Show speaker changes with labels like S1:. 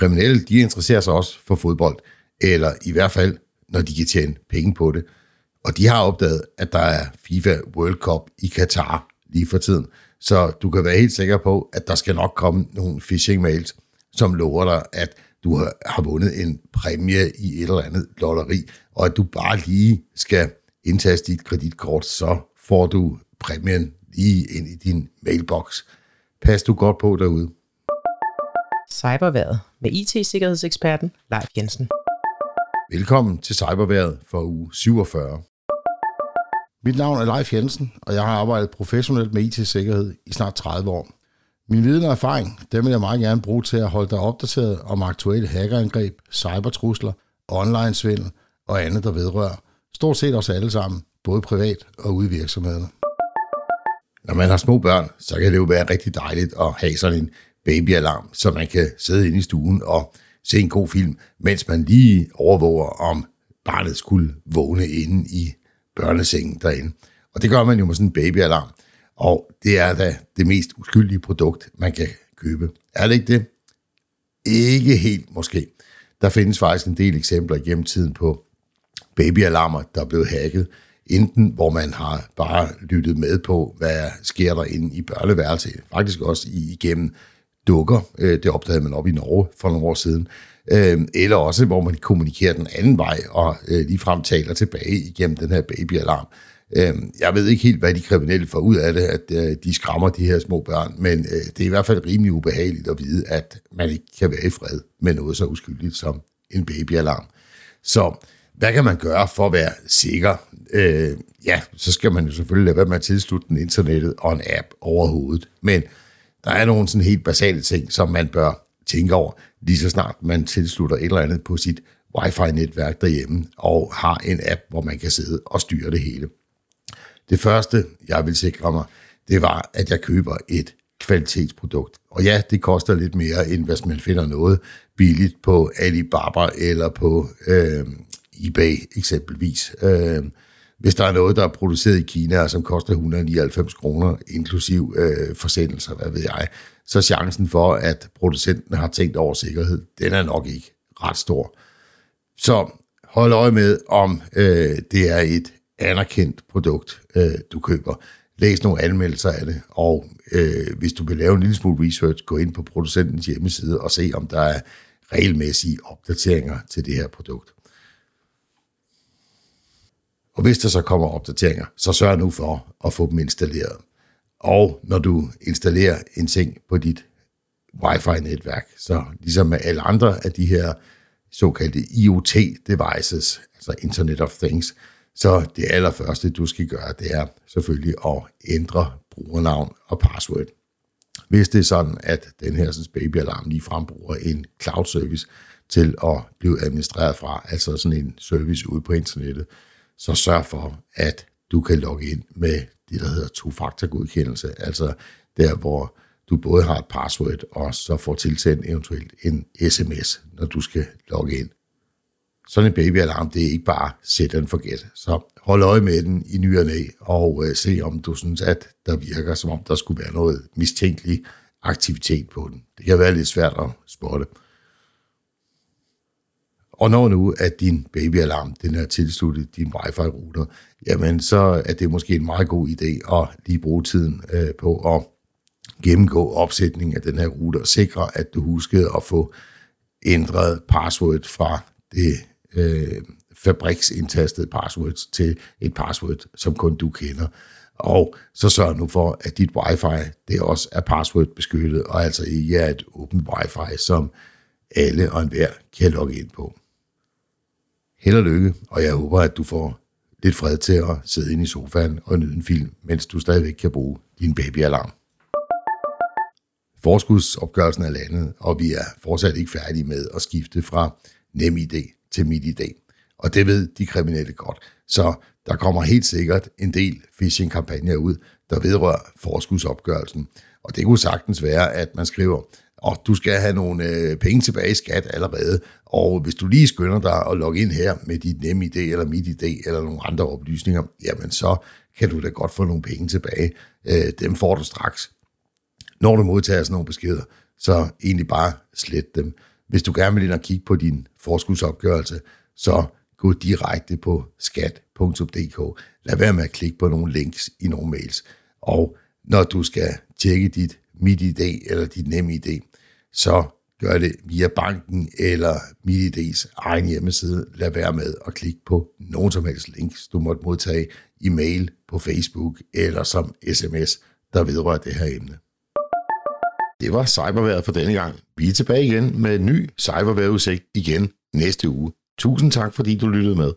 S1: kriminelle, de interesserer sig også for fodbold, eller i hvert fald, når de kan tjene penge på det. Og de har opdaget, at der er FIFA World Cup i Katar lige for tiden. Så du kan være helt sikker på, at der skal nok komme nogle phishing mails, som lover dig, at du har vundet en præmie i et eller andet lotteri, og at du bare lige skal indtaste dit kreditkort, så får du præmien lige ind i din mailbox. Pas du godt på derude.
S2: Cyberværet med IT-sikkerhedseksperten Leif Jensen.
S1: Velkommen til Cyberværet for uge 47. Mit navn er Leif Jensen, og jeg har arbejdet professionelt med IT-sikkerhed i snart 30 år. Min viden og erfaring, dem vil jeg meget gerne bruge til at holde dig opdateret om aktuelle hackerangreb, cybertrusler, online-svindel og andet, der vedrører. Stort set os alle sammen, både privat og ude i virksomhederne. Når man har små børn, så kan det jo være rigtig dejligt at have sådan en babyalarm, så man kan sidde inde i stuen og se en god film, mens man lige overvåger, om barnet skulle vågne inde i børnesengen derinde. Og det gør man jo med sådan en babyalarm. Og det er da det mest uskyldige produkt, man kan købe. Er det ikke det? Ikke helt måske. Der findes faktisk en del eksempler gennem tiden på babyalarmer, der er blevet hacket. Enten hvor man har bare lyttet med på, hvad sker der inde i børneværelset. Faktisk også igennem dukker. Øh, det opdagede man op i Norge for nogle år siden. Øh, eller også, hvor man kommunikerer den anden vej og øh, ligefrem taler tilbage igennem den her babyalarm. Øh, jeg ved ikke helt, hvad de kriminelle får ud af det, at øh, de skræmmer de her små børn, men øh, det er i hvert fald rimelig ubehageligt at vide, at man ikke kan være i fred med noget så uskyldigt som en babyalarm. Så hvad kan man gøre for at være sikker? Øh, ja, så skal man jo selvfølgelig lade være med at tilslutte den internettet og en app overhovedet. Men der er nogle sådan helt basale ting, som man bør tænke over, lige så snart man tilslutter et eller andet på sit wifi-netværk derhjemme, og har en app, hvor man kan sidde og styre det hele. Det første, jeg vil sikre mig, det var, at jeg køber et kvalitetsprodukt. Og ja, det koster lidt mere, end hvis man finder noget billigt på Alibaba eller på øh, eBay eksempelvis. Øh, hvis der er noget, der er produceret i Kina, som koster 199 kroner, inklusiv øh, forsendelser, hvad ved jeg, så chancen for, at producenten har tænkt over sikkerhed, den er nok ikke ret stor. Så hold øje med, om øh, det er et anerkendt produkt, øh, du køber. Læs nogle anmeldelser af det, og øh, hvis du vil lave en lille smule research, gå ind på producentens hjemmeside og se, om der er regelmæssige opdateringer til det her produkt. Og hvis der så kommer opdateringer, så sørg nu for at få dem installeret. Og når du installerer en ting på dit Wi-Fi-netværk, så ligesom med alle andre af de her såkaldte IoT-devices, altså Internet of Things, så det allerførste, du skal gøre, det er selvfølgelig at ændre brugernavn og password. Hvis det er sådan, at den her sådan, babyalarm lige bruger en cloud service til at blive administreret fra, altså sådan en service ude på internettet, så sørg for, at du kan logge ind med det, der hedder to-faktor-godkendelse, altså der, hvor du både har et password, og så får tilsendt eventuelt en sms, når du skal logge ind. Sådan en babyalarm, det er ikke bare sæt den forget. Så hold øje med den i ny og næ, og øh, se om du synes, at der virker, som om der skulle være noget mistænkelig aktivitet på den. Det kan være lidt svært at spotte. Og når nu, at din babyalarm den er tilsluttet din wifi-router, jamen så er det måske en meget god idé at lige bruge tiden øh, på at gennemgå opsætningen af den her router og sikre, at du huskede at få ændret password fra det øh, fabriksindtastede password til et password, som kun du kender. Og så sørg nu for, at dit wifi det også er password beskyttet, og altså ikke er et åbent wifi, som alle og enhver kan logge ind på held og lykke, og jeg håber, at du får lidt fred til at sidde inde i sofaen og nyde en film, mens du stadigvæk kan bruge din babyalarm. Forskudsopgørelsen er landet, og vi er fortsat ikke færdige med at skifte fra NemID til MitID. Og det ved de kriminelle godt. Så der kommer helt sikkert en del phishing-kampagner ud, der vedrører forskudsopgørelsen. Og det kunne sagtens være, at man skriver, og du skal have nogle øh, penge tilbage i skat allerede, og hvis du lige skynder dig at logge ind her med dit nemme idé eller mit idé eller nogle andre oplysninger, jamen så kan du da godt få nogle penge tilbage. Øh, dem får du straks. Når du modtager sådan nogle beskeder, så egentlig bare slet dem. Hvis du gerne vil ind og kigge på din forskudsopgørelse, så gå direkte på skat.dk. Lad være med at klikke på nogle links i nogle mails. Og når du skal tjekke dit MitID eller dit NemID, så gør det via banken eller MidiD's egen hjemmeside. Lad være med at klikke på nogen som helst links, du måtte modtage i mail, på Facebook eller som sms, der vedrører det her emne. Det var cyberværet for denne gang. Vi er tilbage igen med en ny cyberværetudsigt igen næste uge. Tusind tak, fordi du lyttede med.